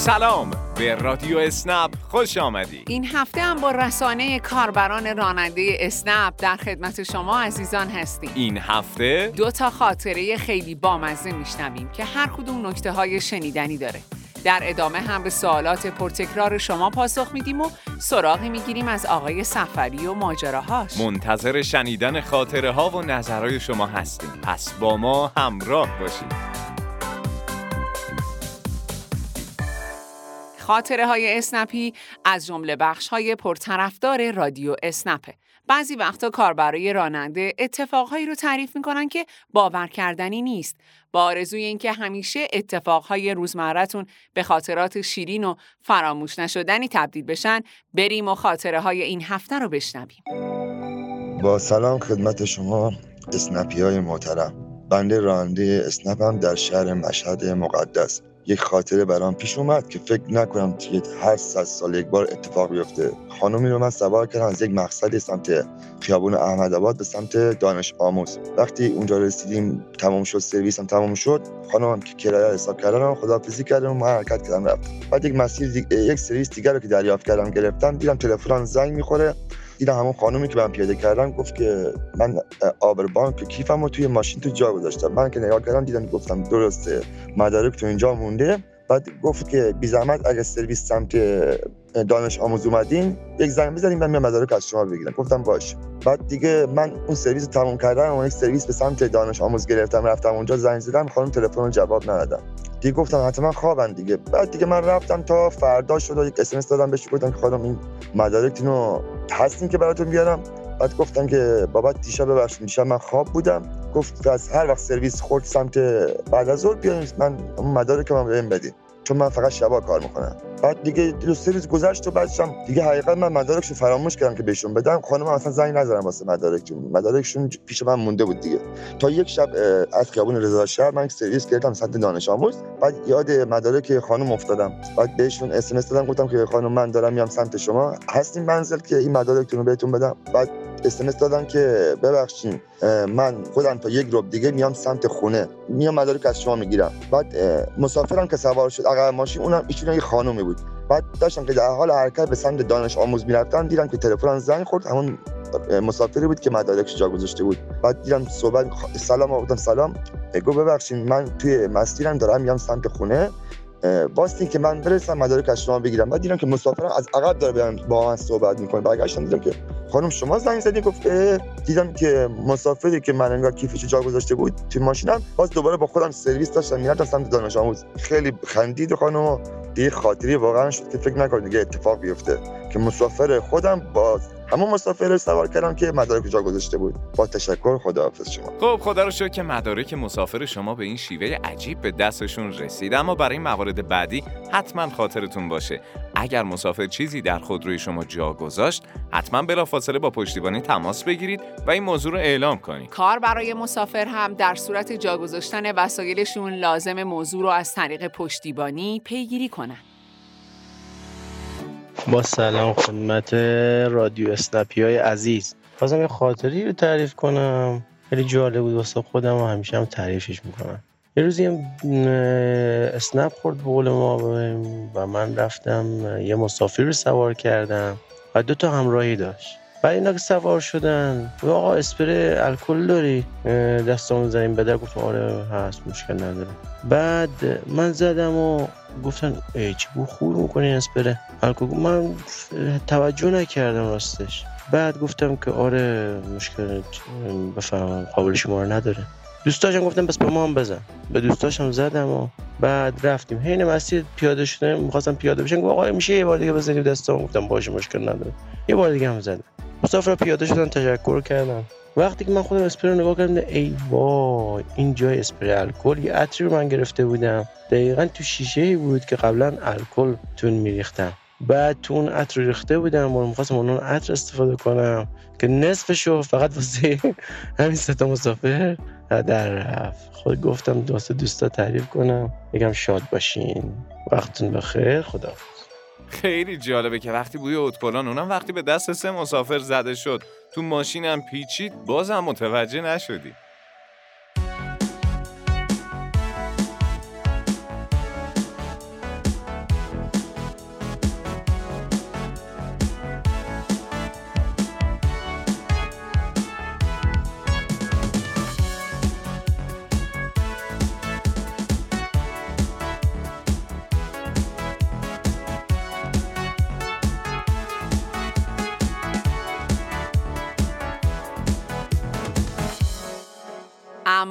سلام به رادیو اسنپ خوش آمدید این هفته هم با رسانه کاربران راننده اسنپ در خدمت شما عزیزان هستیم. این هفته؟ دو تا خاطره خیلی بامزه میشنویم که هر کدوم نکته های شنیدنی داره. در ادامه هم به سوالات پرتکرار شما پاسخ میدیم و سراغی می‌گیریم از آقای سفری و ماجراهاش. منتظر شنیدن خاطره ها و نظرهای شما هستیم. پس با ما همراه باشید. خاطره های اسنپی از جمله بخش های پرطرفدار رادیو اسنپه. بعضی وقتا کاربرای راننده اتفاقهایی رو تعریف می‌کنن که باور کردنی نیست. با آرزوی اینکه همیشه اتفاقهای روزمرتون به خاطرات شیرین و فراموش نشدنی تبدیل بشن، بریم و خاطره های این هفته رو بشنویم. با سلام خدمت شما اسنپی های محترم. بنده راننده اسنپم در شهر مشهد مقدس یک خاطره برام پیش اومد که فکر نکنم که هر صد سال یک بار اتفاق بیفته. خانومی رو من سوار کردم از یک مقصد سمت خیابون احمد آباد به سمت دانش آموز. وقتی اونجا رسیدیم تمام شد سرویس هم تمام شد خانم که کرایه حساب کردن خدافظی کردم و من حرکت کردم رفت. بعد یک مسیر یک سرویس دیگر رو که دریافت کردم گرفتم دیدم تلفنم زنگ می‌خوره. دیدم همون خانومی که من پیاده کردم گفت که من آبربان که کیفم رو توی ماشین تو جا گذاشتم. من که نگاه کردم دیدم گفتم درسته مدارک تو اینجا مونده. بعد گفت که بی زحمت اگه سرویس سمت دانش آموز اومدین یک زنگ بزنیم من میام مدارک از شما بگیرم. گفتم باش. بعد دیگه من اون سرویس رو تموم کردم یک سرویس به سمت دانش آموز گرفتم رفتم اونجا زنگ زدم خانم تلفن رو جواب ندادم. دیگه گفتم حتما خوابن دیگه. بعد دیگه من رفتم تا فردا شد و یک اسمس دادم بهش گفتم که خانم این مدارکتون هستیم که براتون بیارم؟ بعد گفتم که بابا دیشب ببخشید دیشب من خواب بودم. گفت از هر وقت سرویس خورد سمت بعد از ظهر بیاین من مدارک من بهم بدید چون من فقط شبا کار می‌کنم. بعد دیگه دو سه روز گذشت و بعدشم دیگه حقیقت من مدارکشو فراموش کردم که بهشون بدم. خانم اصلا زنگ نزدم واسه مدارکشون. مدارکشون پیش من مونده بود دیگه. تا یک شب از خیابون رضا شهر من سرویس گرفتم سمت دانش آموز. بعد یاد مدارک خانم افتادم. بعد بهشون اس دادم گفتم که خانم من دارم میام سمت شما. هستین منزل که این مدارکتون رو بهتون بدم. بعد اسمس دادن که ببخشید من خودم تا یک روب دیگه میام سمت خونه. میام مدارک از شما می‌گیرم. بعد مسافرم که سوار شد عقب ماشین اونم ایشون یه خانومی بعد داشتم که در حال حرکت به سمت دانش آموز می‌رفتم دیدم که تلفن زنگ خورد. همون مسافری بود که مدارکش جا گذاشته بود. بعد دیدم صحبت سلام آوردم سلام. گفت ببخشید من توی مسیرم دارم میام سمت خونه. واسه که من برسم مدارک از شما بگیرم. بعد دیدم که مسافرم از عقب داره با من صحبت می‌کنه. برگشتم دیدم که خانم شما زنگ زدی گفت دیدم که مسافری که من انگار کیفش جا گذاشته بود توی ماشینم. باز دوباره با خودم سرویس داشتم می‌رفتم سمت دانش آموز. خیلی خندید خانم. دیگه خاطری واقعا شد که فکر نکنید دیگه اتفاق بیفته. که مسافر خودم باز همون مسافر سوار کردم که مدارک جا گذاشته بود. با تشکر خداحافظ شما. خب خدا رو شکر که مدارک مسافر شما به این شیوه عجیب به دستشون رسید. اما برای موارد بعدی حتما خاطرتون باشه. اگر مسافر چیزی در خودروی شما جا گذاشت حتما بلافاصله با پشتیبانی تماس بگیرید و این موضوع رو اعلام کنید. کار برای مسافر هم در صورت جا گذاشتن وسایلشون لازم موضوع رو از طریق پشتیبانی پیگیری کنند با سلام خدمت رادیو اسنپی های عزیز. خواستم یه خاطری رو تعریف کنم. خیلی جالب بود. واسه خودم و همیشه هم تعریفش می‌کنم. یه روزی هم اسنپ خورد به قول ما و من رفتم یه مسافر رو سوار کردم و دو تا همراهی داشت. بعد اینا که سوار شدن و آقا اسپری الکل داری؟ دستامون زدیم به در. گفتم آره هست مشکل نداره. بعد من زدم و گفتن ای چی بو خور می‌کنی اسپره الکل من توجه نکردم راستش. بعد گفتم که آره مشکل بفهم قابل شما رو نداره. دوستاشم گفتم بس به ما هم بزن. به دوستاشم زدم و بعد رفتیم. حین مسیر پیاده شدم می‌خواستم پیاده بشن. گفت آقا میشه یه بار دیگه بزنیم دستام گفتم باشه مشکل نداره. یه بار دیگه هم زدم. مسافر پیاده شدن تشکر کردم. وقتی که من خودم اسپری رو نگاه کردم ای وای این جای اسپری الکل. یه عطری رو من گرفته بودم. دقیقا تو شیشه ای بود که قبلا الکل تون میریختم بعد تو اون عطر ریخته بودم و می‌خواستم اون عطر استفاده کنم که نصفشو فقط واسه همین ستا مسافر در رفت خود گفتم دوست دوستا تعریف کنم. بگم شاد باشین. وقتتون بخیر. خدا خیلی جالبه که وقتی بوی اتکلان اونم وقتی به دست سه مسافر زده شد. تو ماشینم پیچید بازم متوجه نشدی.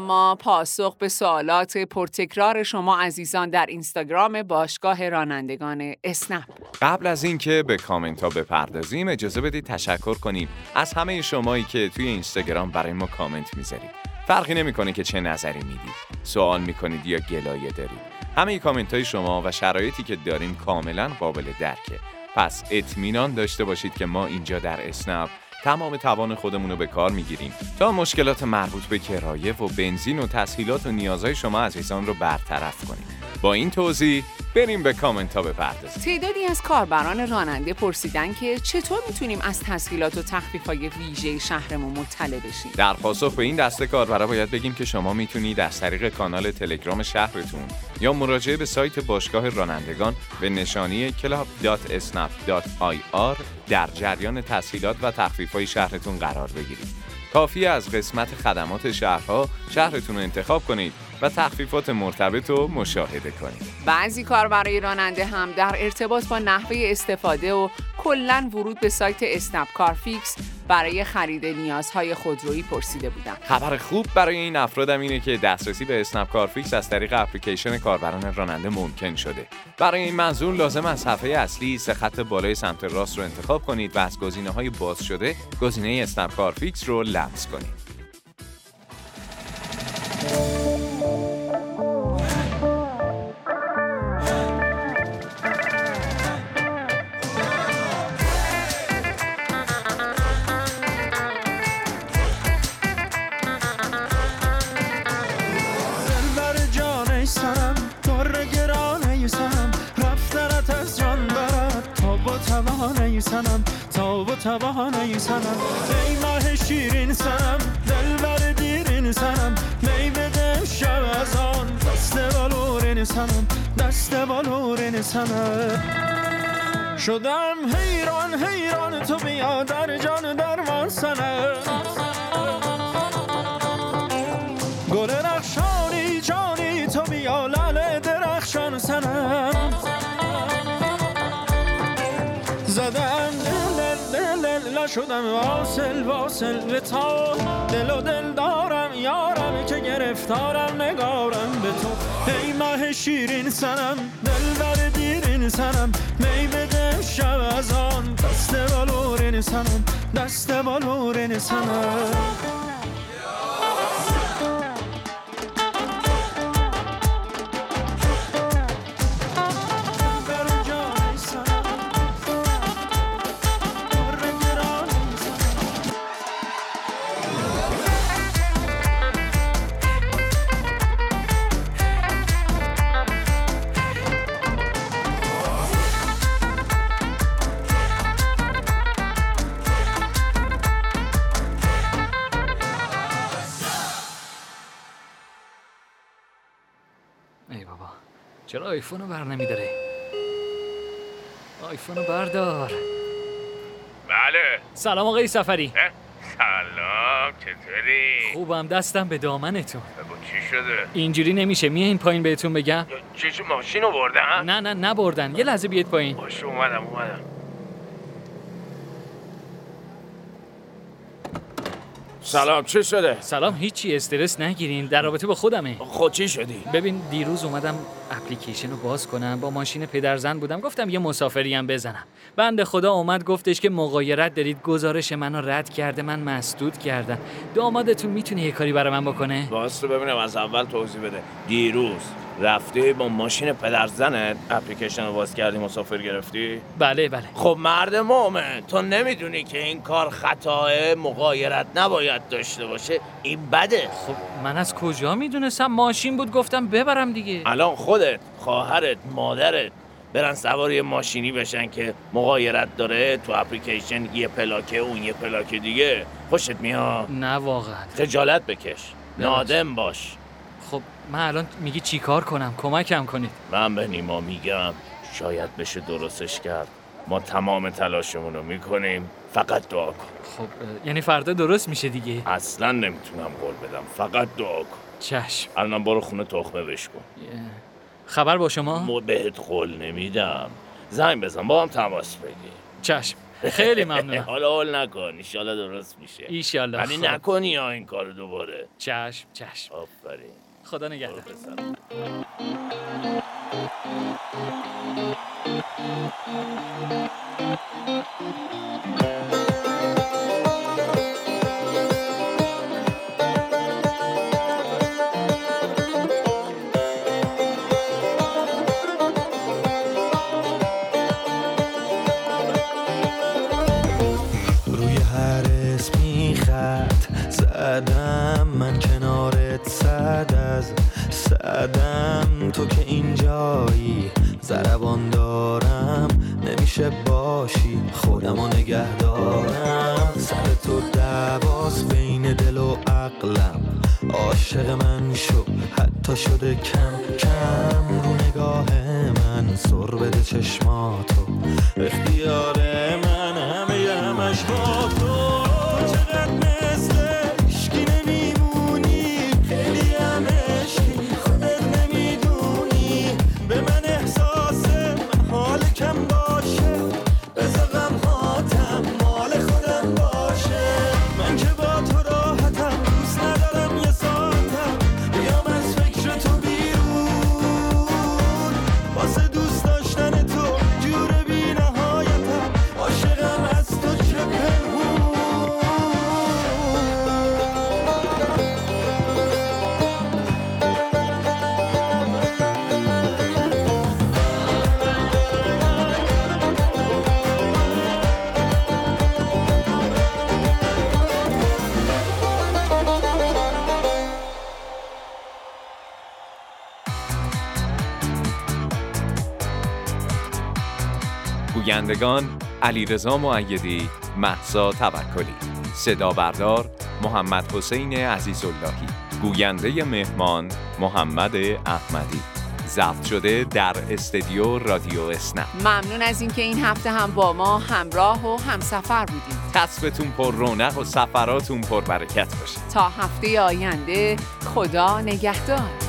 اما پاسخ به سوالات پرتکرار شما عزیزان در اینستاگرام باشگاه رانندگان اسنپ. قبل از اینکه به کامنت ها بپردازیم اجازه بدید تشکر کنیم از همه شمایی که توی اینستاگرام برای ما کامنت می‌ذارید. فرقی نمی‌کنه که چه نظری می‌دید. سوال می‌کنید یا گلایه دارید. همه کامنت های شما و شرایطی که داریم کاملا قابل درکه. پس اطمینان داشته باشید که ما اینجا در اسنپ تمام توان خودمون رو به کار می‌گیریم. تا مشکلات مربوط به کرایه و بنزین و تسهیلات و نیازهای شما عزیزان رو برطرف کنیم. با این توضیح بریم به کامنت ها بپردازیم. تعدادی از کاربران راننده پرسیدن که چطور می‌تونیم از تسهیلات و تخفیف‌های ویژه شهرمون مطلع بشیم؟ در پاسخ به این دسته کاربرا باید بگیم که شما می‌تونید از طریق کانال تلگرام شهرتون یا مراجعه به سایت باشگاه رانندگان به نشانی club.snap.ir در جریان تسهیلات و تخفیف‌های شهرتون قرار بگیرید. کافی از قسمت خدمات شهرها شهرتون رو انتخاب کنید. و تخفیفات مرتبط رو مشاهده کنید. بعضی کاربرای راننده هم در ارتباط با نحوه استفاده و کلا ورود به سایت اسنپ کارفیکس برای خرید نیازهای خودرویی پرسیده بودم. خبر خوب برای این افرادم اینه که دسترسی به اسنپ کارفیکس از طریق اپلیکیشن کاربران راننده ممکن شده. برای این منظور لازم از صفحه اصلی سه خط بالای سمت راست رو انتخاب کنید و از گزینه های باز شده گزینه اسنپ کارفیکس رو لمس کنید. سنم تا با توان ای سنم ای ماه شیرین سنم دلبر دیرین سنم می بده شب از آن دست بالورین سنم دست بالورین سنم شدم حیران شدم واصل واصل به تا دل و دل دارم یارم که گرفتارم نگارم به تو. ای ماه شیرین سنم دل بر دیرین سنم می بده شب از آن دست بالورین سنم دست بالورین سنم آیفون رو بر نمیداره. آیفون رو بردار. بله. سلام آقای سفری. سلام چطوری؟ خوبم دستم به دامنتون. بگو چی شده؟ اینجوری نمیشه میه این پایین بهتون بگم؟ چی ماشین رو بردن؟ نه نه نبردن. یه لحظه بیاید پایین. باشه اومدم اومدم. سلام. چی شده؟ سلام. هیچی استرس نگیرین. در رابطه با خودمه. خود چی شدی؟ ببین دیروز اومدم اپلیکیشن رو باز کنم. با ماشین پدرزن بودم. گفتم یه مسافری هم بزنم. بند خدا اومد گفتش که مغایرت دارید. گزارش منو رد کرده. من مسدود کردم. دامادتون می‌تونه یه کاری برای من بکنه؟ رو ببینم. از اول توضیح بده. دیروز. رفتی با ماشین پدرزنت اپلیکیشن رو باز کردی مسافر گرفتی؟ بله بله. خب مرد مومن تو نمی‌دونی که این کار خطاه مغایرت نباید داشته باشه. این بده. خب من از کجا می‌دونستم ماشین بود؟ گفتم ببرم دیگه. الان خودت خواهرت مادرت برن سوار یه ماشینی بشن که مغایرت داره تو اپلیکیشن یه پلاکه اون یه پلاکه دیگه. خوشت میاد؟ نه واقعا. خجالت بکش. نادم باش. من الان میگی چیکار کنم؟ کمکم کنید. من به نیما میگم. شاید بشه درستش کرد. ما تمام تلاشمون رو می‌کنیم. فقط دعا کن. خب یعنی فردا درست میشه دیگه؟ اصلا نمی‌تونم قول بدم. فقط دعا کن. چشم. الان برو خونه تخمه بشکن اه، خبر با شما؟ مو بهت قول نمیدم. زنگ بزن با هم تماس بگیر. چشم. خیلی ممنونم. حالا حال نکن. ایشالا درست میشه. ایشالله ولی خدا. نکنی ها این کار دوباره. چشم چشم. آفرین. خدا نگهدار. روی عاشق من شو. حتی شده کم کم رو نگاه من. سر بده چشماتو. گویندگان علیرضا معیدی، محسا توکلی صدا بردار محمد حسین عزیزاللهی گوینده مهمان محمد احمدی. ضبط شده در استدیو رادیو اسنپ. ممنون از اینکه این هفته هم با ما همراه و همسفر بودیم. کسبتون پر رونق و سفراتون پر برکت باشه. تا هفته آینده خدا نگهدار.